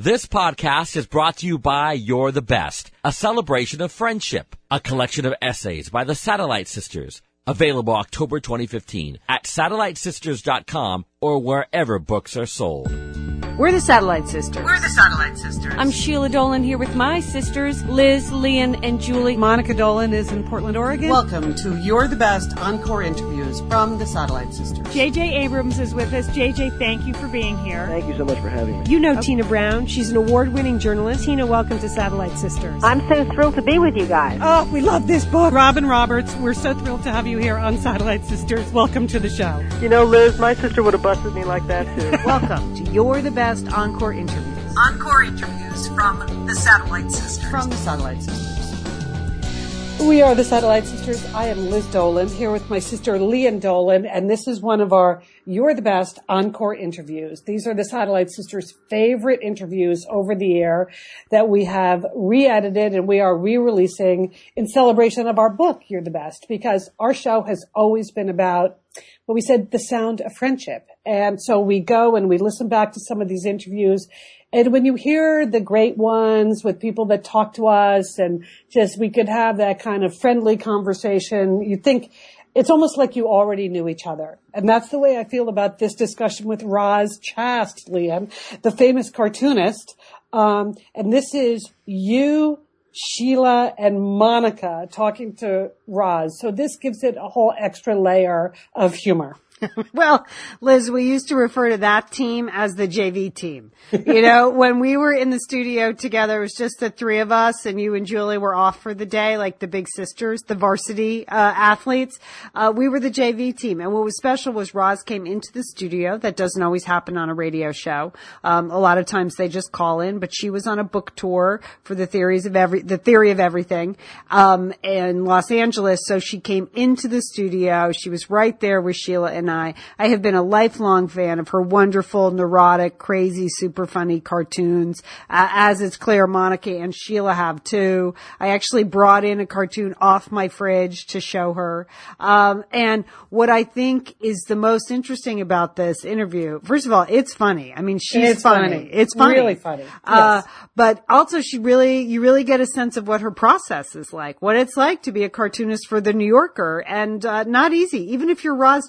This podcast is brought to you by You're the Best, a celebration of friendship, a collection of essays by the Satellite Sisters, available October 2015 at satellitesisters.com or wherever books are sold. We're the Satellite Sisters. We're the Satellite Sisters. I'm Sheila Dolan here with my sisters, Liz, Lian, and Julie. Monica Dolan is in Portland, Oregon. Welcome to You're the Best Encore interviews from the Satellite Sisters. JJ Abrams is with us. JJ, thank you for being here. Thank you so much for having me. You know Tina Brown. She's an award winning journalist. Tina, welcome to Satellite Sisters. I'm so thrilled to be with you guys. Oh, we love this book. Robin Roberts, we're so thrilled to have you here on Satellite Sisters. Welcome to the show. You know, Liz, my sister would have busted me like that too. Welcome to You're the Best Encore interviews Encore interviews from the Satellite Sisters. from the Satellite Sisters. We are the Satellite Sisters. I am Liz Dolan here with my sister Lian Dolan, and this is one of our You're the Best Encore interviews. These are the Satellite Sisters' favorite interviews over the air that we have re-edited and we are re-releasing in celebration of our book, You're the Best, because our show has always been about what we said, the sound of friendship. And so we go and we listen back to some of these interviews and when you hear the great ones with people that talk to us and just we could have that kind of friendly conversation, you think it's almost like you already knew each other. And that's the way I feel about this discussion with Roz Chast, Lian, the famous cartoonist. Um, and this is you, Sheila, and Monica talking to Roz. So this gives it a whole extra layer of humor. Well, Liz, we used to refer to that team as the JV team. You know, when we were in the studio together, it was just the three of us and you and Julie were off for the day, like the big sisters, the varsity uh, athletes. Uh, we were the JV team. And what was special was Roz came into the studio. That doesn't always happen on a radio show. Um, a lot of times they just call in, but she was on a book tour for the theories of every, the theory of everything, um, in Los Angeles. So she came into the studio. She was right there with Sheila and I. I have been a lifelong fan of her wonderful, neurotic, crazy, super funny cartoons, uh, as it's Claire Monica and Sheila have too. I actually brought in a cartoon off my fridge to show her. Um, and what I think is the most interesting about this interview, first of all, it's funny. I mean, she's It's funny. It's funny. Really funny. Uh, Yes. but also she really, you really get a sense of what her process is like, what it's like to be a cartoonist for the New Yorker and, uh, not easy. Even if you're Roz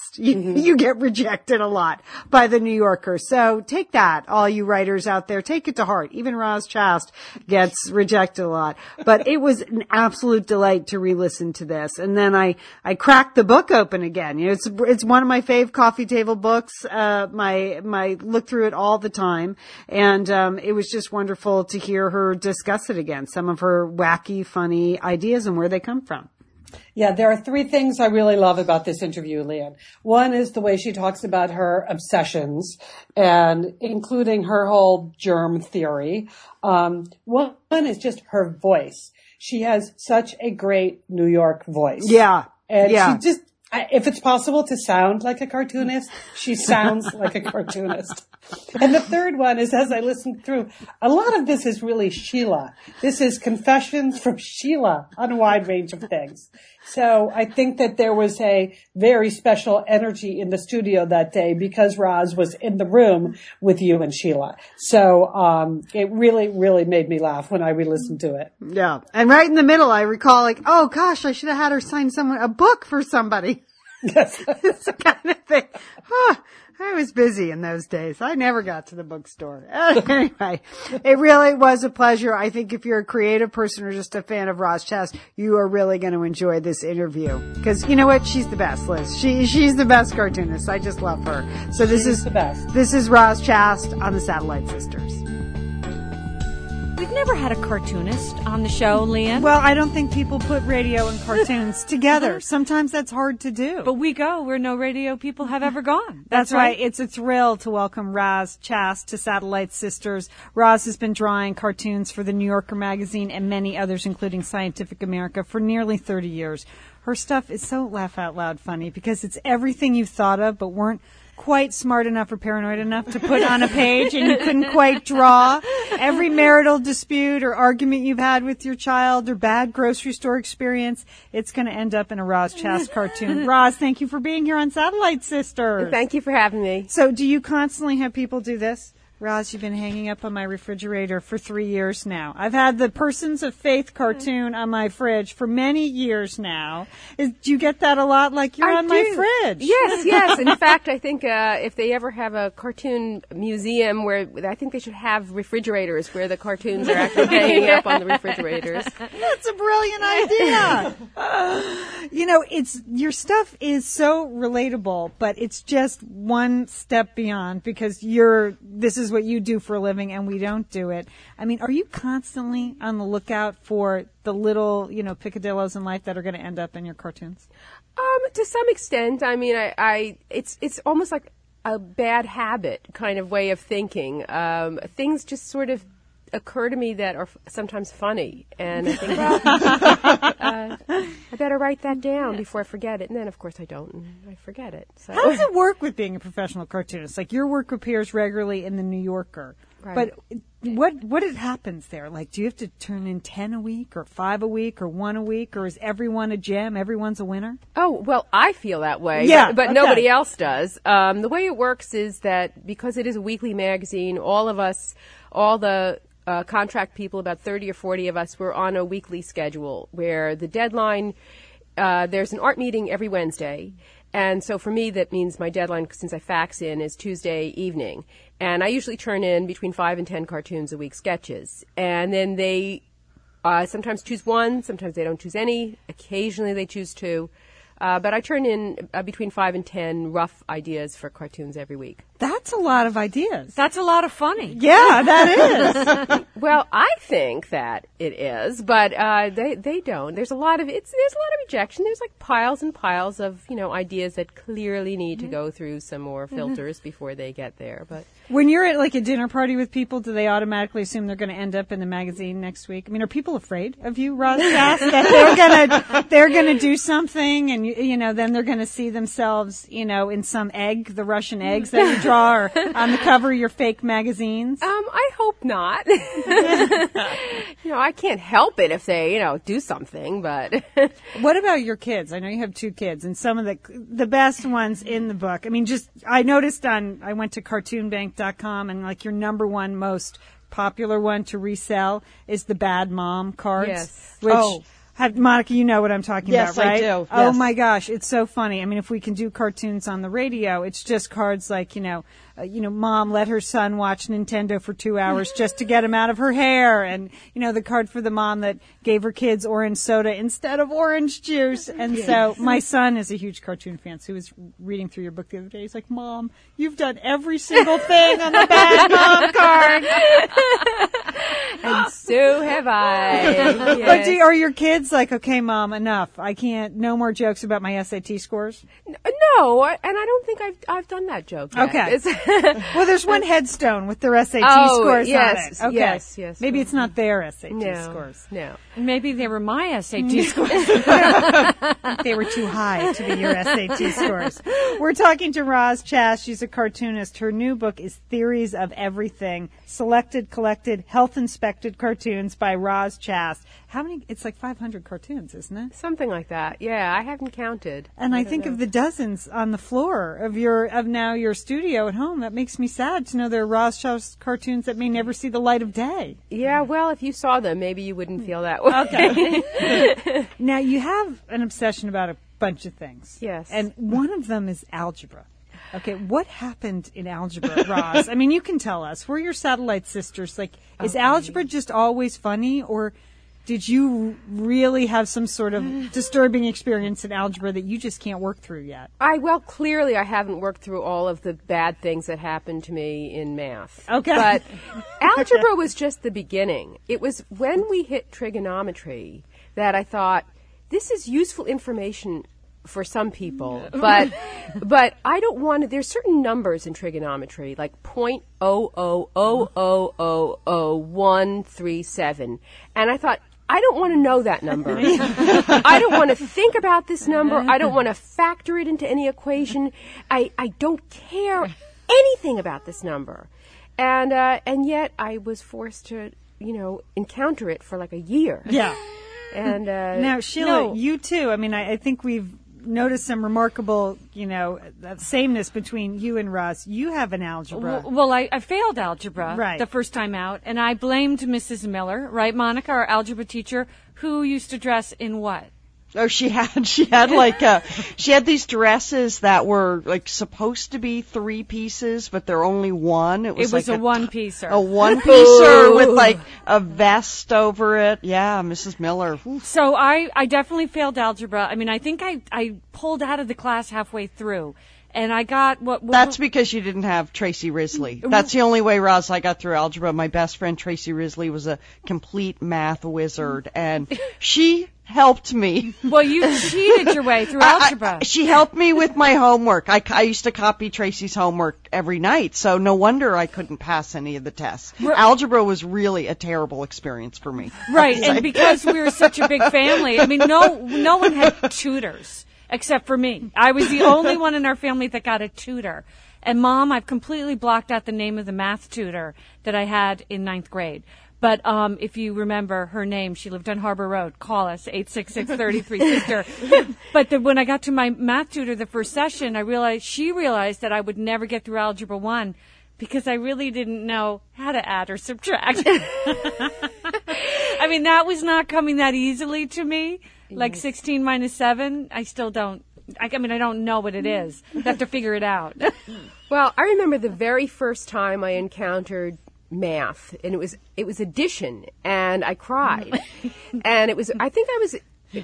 Chast, you, Mm-hmm. you get rejected a lot by the New Yorker. So take that, all you writers out there, take it to heart. Even Roz Chast gets rejected a lot, but it was an absolute delight to re-listen to this. And then I, I cracked the book open again. You know, it's, it's one of my fave coffee table books. Uh, my, my look through it all the time. And, um, it was just wonderful to hear her discuss it again. Some of her wacky, funny ideas and where they come from. Yeah, there are three things I really love about this interview, Lian. One is the way she talks about her obsessions and including her whole germ theory. Um, one is just her voice. She has such a great New York voice. Yeah. And yeah. she just, if it's possible to sound like a cartoonist, she sounds like a cartoonist. And the third one is as I listened through, a lot of this is really Sheila. This is confessions from Sheila on a wide range of things. So I think that there was a very special energy in the studio that day because Roz was in the room with you and Sheila. So, um, it really, really made me laugh when I re-listened to it. Yeah. And right in the middle, I recall like, oh gosh, I should have had her sign someone, a book for somebody. Yes. it's the kind of thing. Huh. I was busy in those days. I never got to the bookstore. anyway, it really was a pleasure. I think if you're a creative person or just a fan of Roz Chast, you are really going to enjoy this interview. Cause you know what? She's the best, Liz. She, she's the best cartoonist. I just love her. So this She's is the best. This is Roz Chast on the Satellite Sisters. We've never had a cartoonist on the show, Lian. Well, I don't think people put radio and cartoons together. Sometimes that's hard to do. but we go where no radio people have ever gone. That's right. It's a thrill to welcome Roz Chast to Satellite Sisters. Roz has been drawing cartoons for the New Yorker magazine and many others, including Scientific America, for nearly 30 years. Her stuff is so laugh out loud funny because it's everything you've thought of but weren't quite smart enough or paranoid enough to put on a page and you couldn't quite draw. Every marital dispute or argument you've had with your child or bad grocery store experience, it's going to end up in a Roz Chast cartoon. Roz, thank you for being here on Satellite Sisters. Thank you for having me. So, do you constantly have people do this? Roz, you've been hanging up on my refrigerator for three years now. I've had the Persons of Faith cartoon on my fridge for many years now. Is, do you get that a lot? Like you're I on my fridge. Yes, yes. In fact, I think uh, if they ever have a cartoon museum where I think they should have refrigerators where the cartoons are actually hanging up on the refrigerators. That's a brilliant idea. you know, it's your stuff is so relatable, but it's just one step beyond because you're this is what you do for a living and we don't do it. I mean, are you constantly on the lookout for the little, you know, picadillos in life that are going to end up in your cartoons? Um, to some extent, I mean, I, I it's it's almost like a bad habit kind of way of thinking. Um, things just sort of occur to me that are f- sometimes funny, and I think, well, uh, I better write that down before I forget it. And then, of course, I don't, and I forget it. So. How does it work with being a professional cartoonist? Like your work appears regularly in the New Yorker, Right. but what what it happens there? Like, do you have to turn in ten a week, or five a week, or one a week, or is everyone a gem? Everyone's a winner. Oh, well, I feel that way. Yeah, But, but okay. nobody else does. Um, the way it works is that because it is a weekly magazine, all of us, all the uh, contract people, about 30 or 40 of us, were on a weekly schedule where the deadline, uh, there's an art meeting every Wednesday. And so for me, that means my deadline, since I fax in, is Tuesday evening. And I usually turn in between five and 10 cartoons a week sketches. And then they uh, sometimes choose one, sometimes they don't choose any. Occasionally they choose two. Uh, but I turn in uh, between five and ten rough ideas for cartoons every week. That's a lot of ideas. That's a lot of funny. Yeah, that is. Well, I think that it is, but uh, they they don't. There's a lot of it's there's a lot of rejection. There's like piles and piles of you know ideas that clearly need to go through some more filters before they get there. But when you're at like a dinner party with people, do they automatically assume they're going to end up in the magazine next week? I mean, are people afraid of you, Roz Chast, that they're gonna they're gonna do something, and you, you know, then they're gonna see themselves, you know, in some egg, the Russian eggs that you draw, or on the cover of your fake magazines? um, I hope not. you know, I can't help it if they you know do something, but. What about your kids? I know you have two kids, and some of the the best ones in the book. I mean, just I noticed on I went to cartoonbank.com, and like your number one most popular one to resell is the Bad Mom cards. Yes. Which Oh. Have, Monica, you know what I'm talking Yes, about, I right? do. Oh my gosh, it's so funny. I mean, if we can do cartoons on the radio, it's just cards like you know, uh, you know, mom let her son watch Nintendo for two hours just to get him out of her hair, and you know, the card for the mom that gave her kids orange soda instead of orange juice. And so my son is a huge cartoon fan, so he was reading through your book the other day. He's like, "Mom, you've done every single thing on the bad mom card." and so have I. But Yes. do, are your kids like, okay, mom, enough. I can't, no more jokes about my SAT scores? No, and I don't think I've I've done that joke. Yet. Okay. Well, there's one headstone with their SAT Oh, scores yes, on it. Okay. yes, yes. Maybe it's not their SAT no, scores. no. Maybe they were my SAT scores. They were too high to be your SAT scores. We're talking to Roz Chast. She's a cartoonist. Her new book is Theories of Everything, selected, collected, health inspected cartoons by Roz Chast. How many? It's like 500 cartoons, isn't it? Something like that. Yeah, I haven't counted. And I, don't think know. of the dozens on the floor of your of now your studio at home. That makes me sad to know there are Chast cartoons that may never see the light of day. Yeah, well, if you saw them, maybe you wouldn't feel that way. Okay. now you have an obsession about a bunch of things. Yes. And one of them is algebra. Okay, what happened in algebra, Roz? I mean, you can tell us. We're your satellite sisters. Like, is algebra just always funny, or did you really have some sort of disturbing experience in algebra that you just can't work through yet? I well, clearly, I haven't worked through all of the bad things that happened to me in math. Okay. but algebra was just the beginning. It was when we hit trigonometry that I thought this is useful information for some people, but but I don't want to. There's certain numbers in trigonometry, like point oh oh oh oh oh oh one three seven, and I thought. I don't want to know that number. I don't want to think about this number. I don't want to factor it into any equation. I, I don't care anything about this number. And uh, and yet I was forced to, you know, encounter it for like a year. Yeah. And uh, Now, Sheila, no. you too. I mean, I, I think we've noticed some remarkable, you know, uh, sameness between you and Roz. You have an algebra. W- Well, I, I failed algebra Right. the first time out, and I blamed Mrs. Miller, right, Monica, our algebra teacher, who used to dress in what? Oh, she had she had like uh she had these dresses that were like supposed to be three pieces, but they're only one. It was, It was like a one-piecer. A one piecer with like a vest over it. Yeah, Mrs. Miller. Oof. So I, I definitely failed algebra. I mean, I think I, I pulled out of the class halfway through, and I got what. what That's because you didn't have Tracy Risley. That's the only way, Roz, I got through algebra. My best friend Tracy Risley was a complete math wizard, and she helped me. well, you cheated your way through I- I- algebra. she helped me with my homework. I, I used to copy Tracy's homework every night, so no wonder I couldn't pass any of the tests. Algebra was really a terrible experience for me. Right, and because we were such a big family, I mean, no, no one had tutors except for me. I was the only one in our family that got a tutor. And mom, I've completely blocked out the name of the math tutor that I had in ninth grade. But um, if you remember her name, she lived on Harbor Road. Call us eight six six thirty three sister. But the, when I got to my math tutor the first session, I realized she realized that I would never get through algebra one because I really didn't know how to add or subtract. I mean, that was not coming that easily to me. Like 16 minus 7, I still don't. I, I mean, I don't know what it is. I have to figure it out. Well, I remember the very first time I encountered math, and it was it was addition, and I cried, and it was I think I was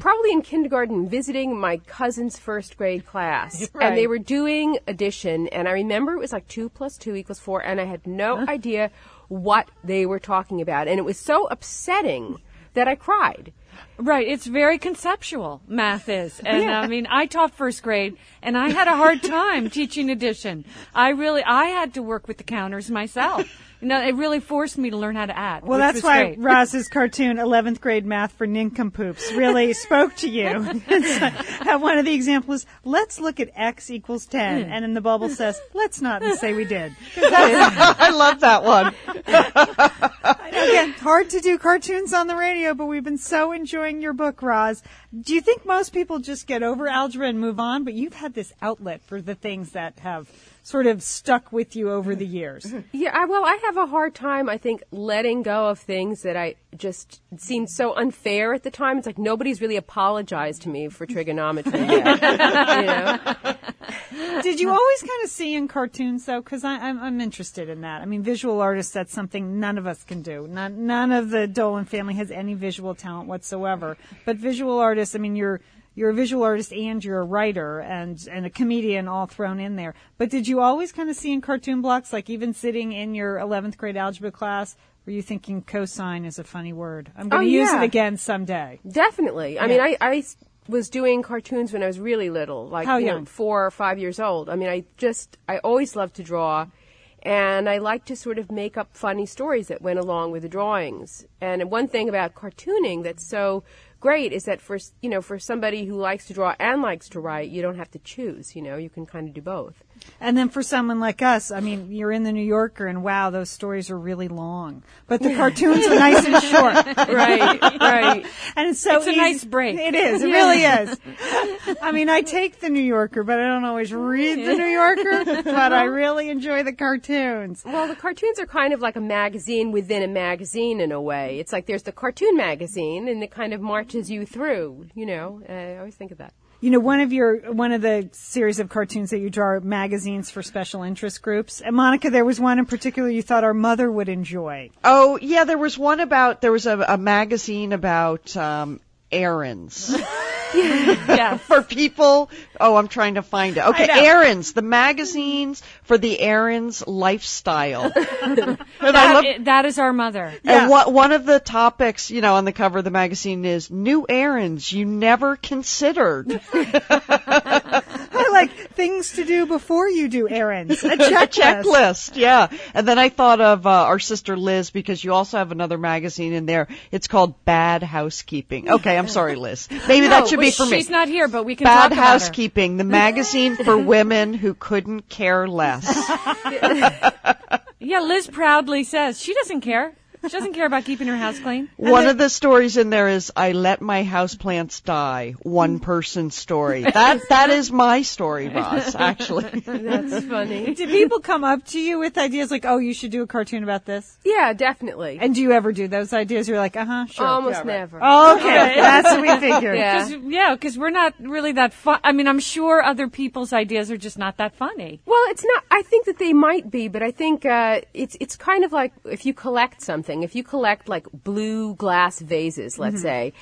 probably in kindergarten visiting my cousin's first grade class, and they were doing addition, and I remember it was like two plus two equals four, and I had no idea what they were talking about, and it was so upsetting that I cried. Right, it's very conceptual, math is. And I mean, I taught first grade and I had a hard time teaching addition. I really, I had to work with the counters myself. You know, it really forced me to learn how to add. Well, which that's was why great. Roz's cartoon, 11th grade math for nincompoops, really spoke to you. It's one of the examples, let's look at x equals 10. And then the bubble says, let's not and say we did. I love that one. Again, hard to do cartoons on the radio, but we've been so enjoying your book, Roz. Do you think most people just get over algebra and move on? But you've had this outlet for the things that have sort of stuck with you over the years. Yeah, I, well, I have a hard time, I think, letting go of things that I just seemed so unfair at the time. It's like nobody's really apologized to me for trigonometry yet. you know? Did you always kind of see in cartoons though? Because I'm I'm interested in that. I mean, visual artists. That's something none of us can do. None none of the Dolan family has any visual talent whatsoever. But visual artists. I mean, you're you're a visual artist and you're a writer and and a comedian all thrown in there. But did you always kind of see in cartoon blocks, like even sitting in your 11th grade algebra class? Were you thinking cosine is a funny word? I'm going Oh, to use yeah. it again someday. Definitely. I mean, I, I was doing cartoons when I was really little, like How you know, four or five years old. I mean, I just, I always loved to draw, and I like to sort of make up funny stories that went along with the drawings. And one thing about cartooning that's so great is that for you know, for somebody who likes to draw and likes to write, you don't have to choose. You know, you can kind of do both. And then for someone like us, I mean, you're in the New Yorker, and wow, those stories are really long. But the cartoons are nice and short. Right, right. And it's so It's a easy- nice break. It is. It really is. I mean, I take the New Yorker, but I don't always read the New Yorker. But I really enjoy the cartoons. Well, the cartoons are kind of like a magazine within a magazine in a way. It's like there's the cartoon magazine, and it kind of marches you through. You know, uh, I always think of that. You know, one of your one of the series of cartoons that you draw are magazines for special interest groups. And Monica, there was one in particular you thought our mother would enjoy. Oh, yeah, there was one about, there was a, a magazine about, um, errands. yeah. for people. Oh, I'm trying to find it. Okay, errands, the magazines for the errands lifestyle. and I That, love, that is our mother. and what, one of the topics, you know, on the cover of the magazine is new errands you never considered. Things to do before you do errands. A A checklist. checklist, yeah. And then I thought of uh, our sister Liz because you also have another magazine in there. It's called Bad Housekeeping. Okay, I'm sorry, Liz. Maybe that should be for me. She's not here, but we can Bad talk about her. Housekeeping, the magazine for women who couldn't care less. Yeah, Liz proudly says she doesn't care. She doesn't care about keeping her house clean. One of the stories in there is I let my houseplants die. One person story. That that is my story, Roz. Actually, That's funny. Do people come up to you with ideas like, "Oh, you should do a cartoon about this"? Yeah, definitely. And do you ever do those ideas? You're like, "Uh huh, sure." Almost yeah, right." never. Oh, okay, that's what we figured. Yeah. Cause, yeah, because we're not really that fun. I mean, I'm sure other people's ideas are just not that funny. Well, it's not. I think that they might be, but I think uh, it's it's kind of like if you collect something. If you collect like blue glass vases, let's mm-hmm. say,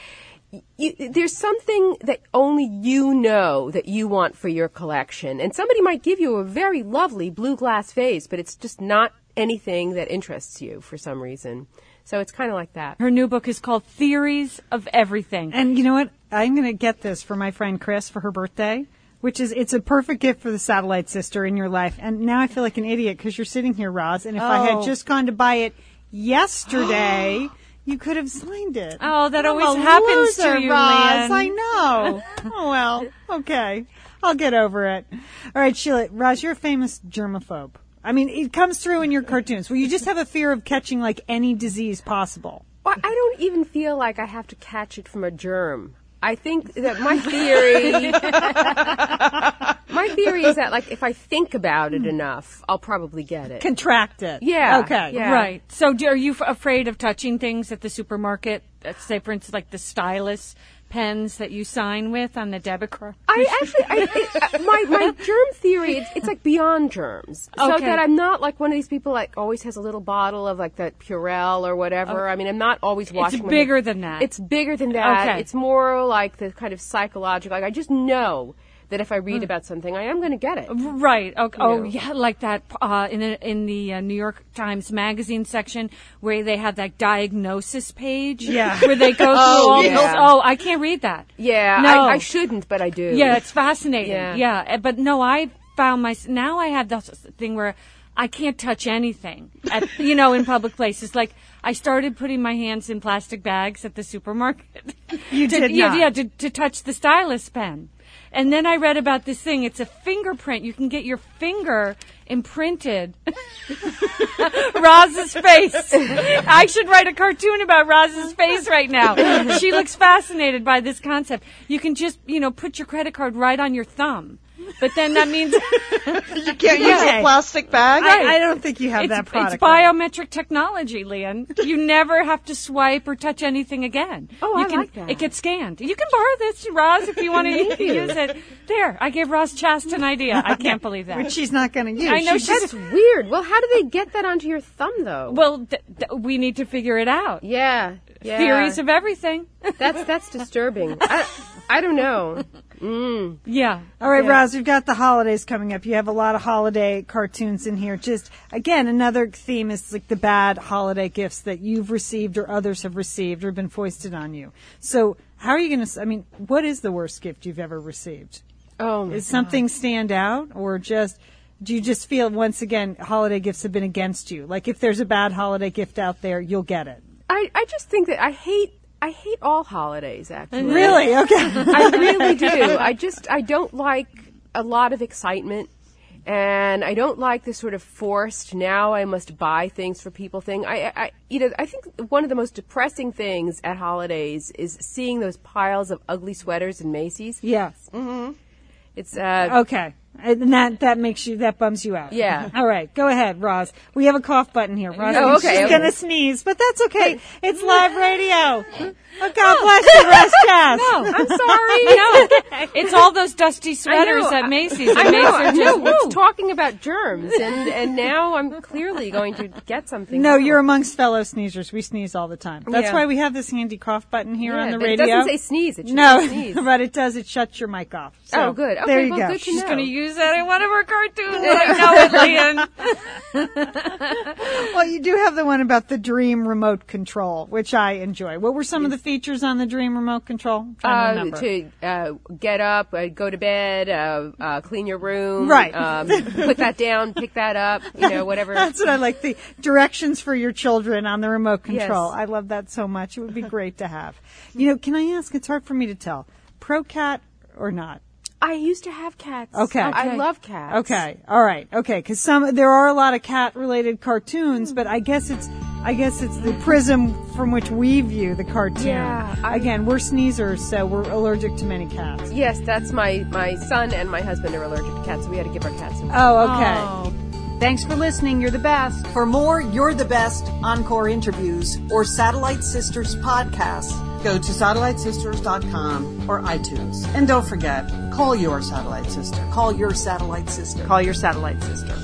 you, there's something that only you know that you want for your collection, and somebody might give you a very lovely blue glass vase, but it's just not anything that interests you for some reason. So it's kind of like that. Her new book is called Theories of Everything. And you know what? I'm going to get this for my friend Chris for her birthday, which is it's a perfect gift for the satellite sister in your life. And now I feel like an idiot because you're sitting here, Roz. And if I had Oh. just gone to buy it yesterday, you could have signed it. Oh, that I'm always a happens to you, Roz. Lian. I know. oh well, okay. I'll get over it. All right, Sheila. Roz, you're a famous germaphobe. I mean, it comes through in your cartoons where you just have a fear of catching like any disease possible. Well, I don't even feel like I have to catch it from a germ. I think that my theory, my theory is that like if I think about it enough, I'll probably get it. Contract it. Yeah, Okay. yeah. Right. So, do, are you f- afraid of touching things at the supermarket? Uh, say, for instance, like the stylus pens that you sign with on the debit card. I actually, I, it, uh, my my germ theory, it's, it's like beyond germs, so that I'm not like one of these people like always has a little bottle of like that Purell or whatever. I mean, I'm not always watching. It's bigger than that. It's bigger than that. Okay. It's more like the kind of psychological. Like I just know that if I read about something, I am going to get it. Right. Okay. Oh, know. yeah, like that uh, in the, in the uh, New York Times Magazine section where they have that diagnosis page. Yeah. Where they go through Oh, all yeah. this. Oh, I can't read that. Yeah, No. I, I shouldn't, but I do. Yeah, it's fascinating. Yeah. Yeah. uh, But no, I found my now I have this thing where I can't touch anything at you know in public places. Like I started putting my hands in plastic bags at the supermarket. You to, did yeah, not. yeah, to, to touch the stylus pen. And then I read about this thing. It's a fingerprint. You can get your finger imprinted. Roz's face. I should write a cartoon about Roz's face right now. She looks fascinated by this concept. You can just, you know, put your credit card right on your thumb. But then that means you can't use Okay. a plastic bag. I, I don't think you have it's, that product. it's biometric technology, Lian. You never have to swipe or touch anything again. Oh, you I can, like that. It gets scanned. You can borrow this, Roz, if you want to use it. There, I gave Roz Chast an idea. I can't believe that. which she's not going to use. I know She she's- That's weird. Well, how do they get that onto your thumb, though? well, th- th- we need to figure it out. yeah, yeah. Theories of everything. that's that's disturbing. I, I don't know. Mm. Yeah. All right, Yeah. Roz, we've got the holidays coming up. You have a lot of holiday cartoons in here. Just again, another theme is like the bad holiday gifts that you've received or others have received or been foisted on you. So, how are you going to? I mean, what is the worst gift you've ever received? Oh, Is something stand out, or just do you just feel once again holiday gifts have been against you? Like if there's a bad holiday gift out there, you'll get it. I I just think that I hate I hate all holidays. Actually, Really? Okay. I really do. I just I don't like a lot of excitement. And I don't like this sort of forced now I must buy things for people thing. I, I, you know, I think one of the most depressing things at holidays is seeing those piles of ugly sweaters in Macy's. Yes. Mm-hmm. It's uh, Okay. And that that makes you that bums you out. Yeah. All right. Go ahead, Roz. We have a cough button here. Roz Oh, thinks okay, she's gonna sneeze, but that's okay. It's live radio. Oh, God bless you, Roz Chast. No, I'm sorry. no, it's all those dusty sweaters know, at Macy's. I makes know, her I know. just We're talking about germs, and and now I'm clearly going to get something. No, wrong. you're amongst fellow sneezers. We sneeze all the time. That's Yeah. why we have this handy cough button here Yeah, on the radio. It doesn't say sneeze. It should no, sneeze. but it does. It shuts your mic off. So, Oh, good. Okay, there you well, go. good to She's know. going to use said in one of her cartoons. I know it, Lian. Well, you do have the one about the Dream remote control, which I enjoy. What were some of the features on the Dream remote control? To Uh, to uh, get up, uh, go to bed, uh, uh, clean your room, Right. Um, put that down, pick that up, you know, whatever. That's what I like. The directions for your children on the remote control. Yes. I love that so much. It would be great to have. You know, can I ask? It's hard for me to tell. Pro cat or not? I used to have cats. Okay. I Okay. love cats. Okay. All right. Okay. Because some there are a lot of cat related cartoons, but I guess it's I guess it's the prism from which we view the cartoon. Yeah, I- Again, we're sneezers, so we're allergic to many cats. Yes, that's my my son and my husband are allergic to cats, so we had to give our cats some. Oh, okay. Oh. Thanks for listening. You're the best. For more You're the Best Encore interviews or Satellite Sisters podcasts, go to satellitesisters.com or iTunes. And don't forget, call your satellite sister. Call your satellite sister. Call your satellite sister.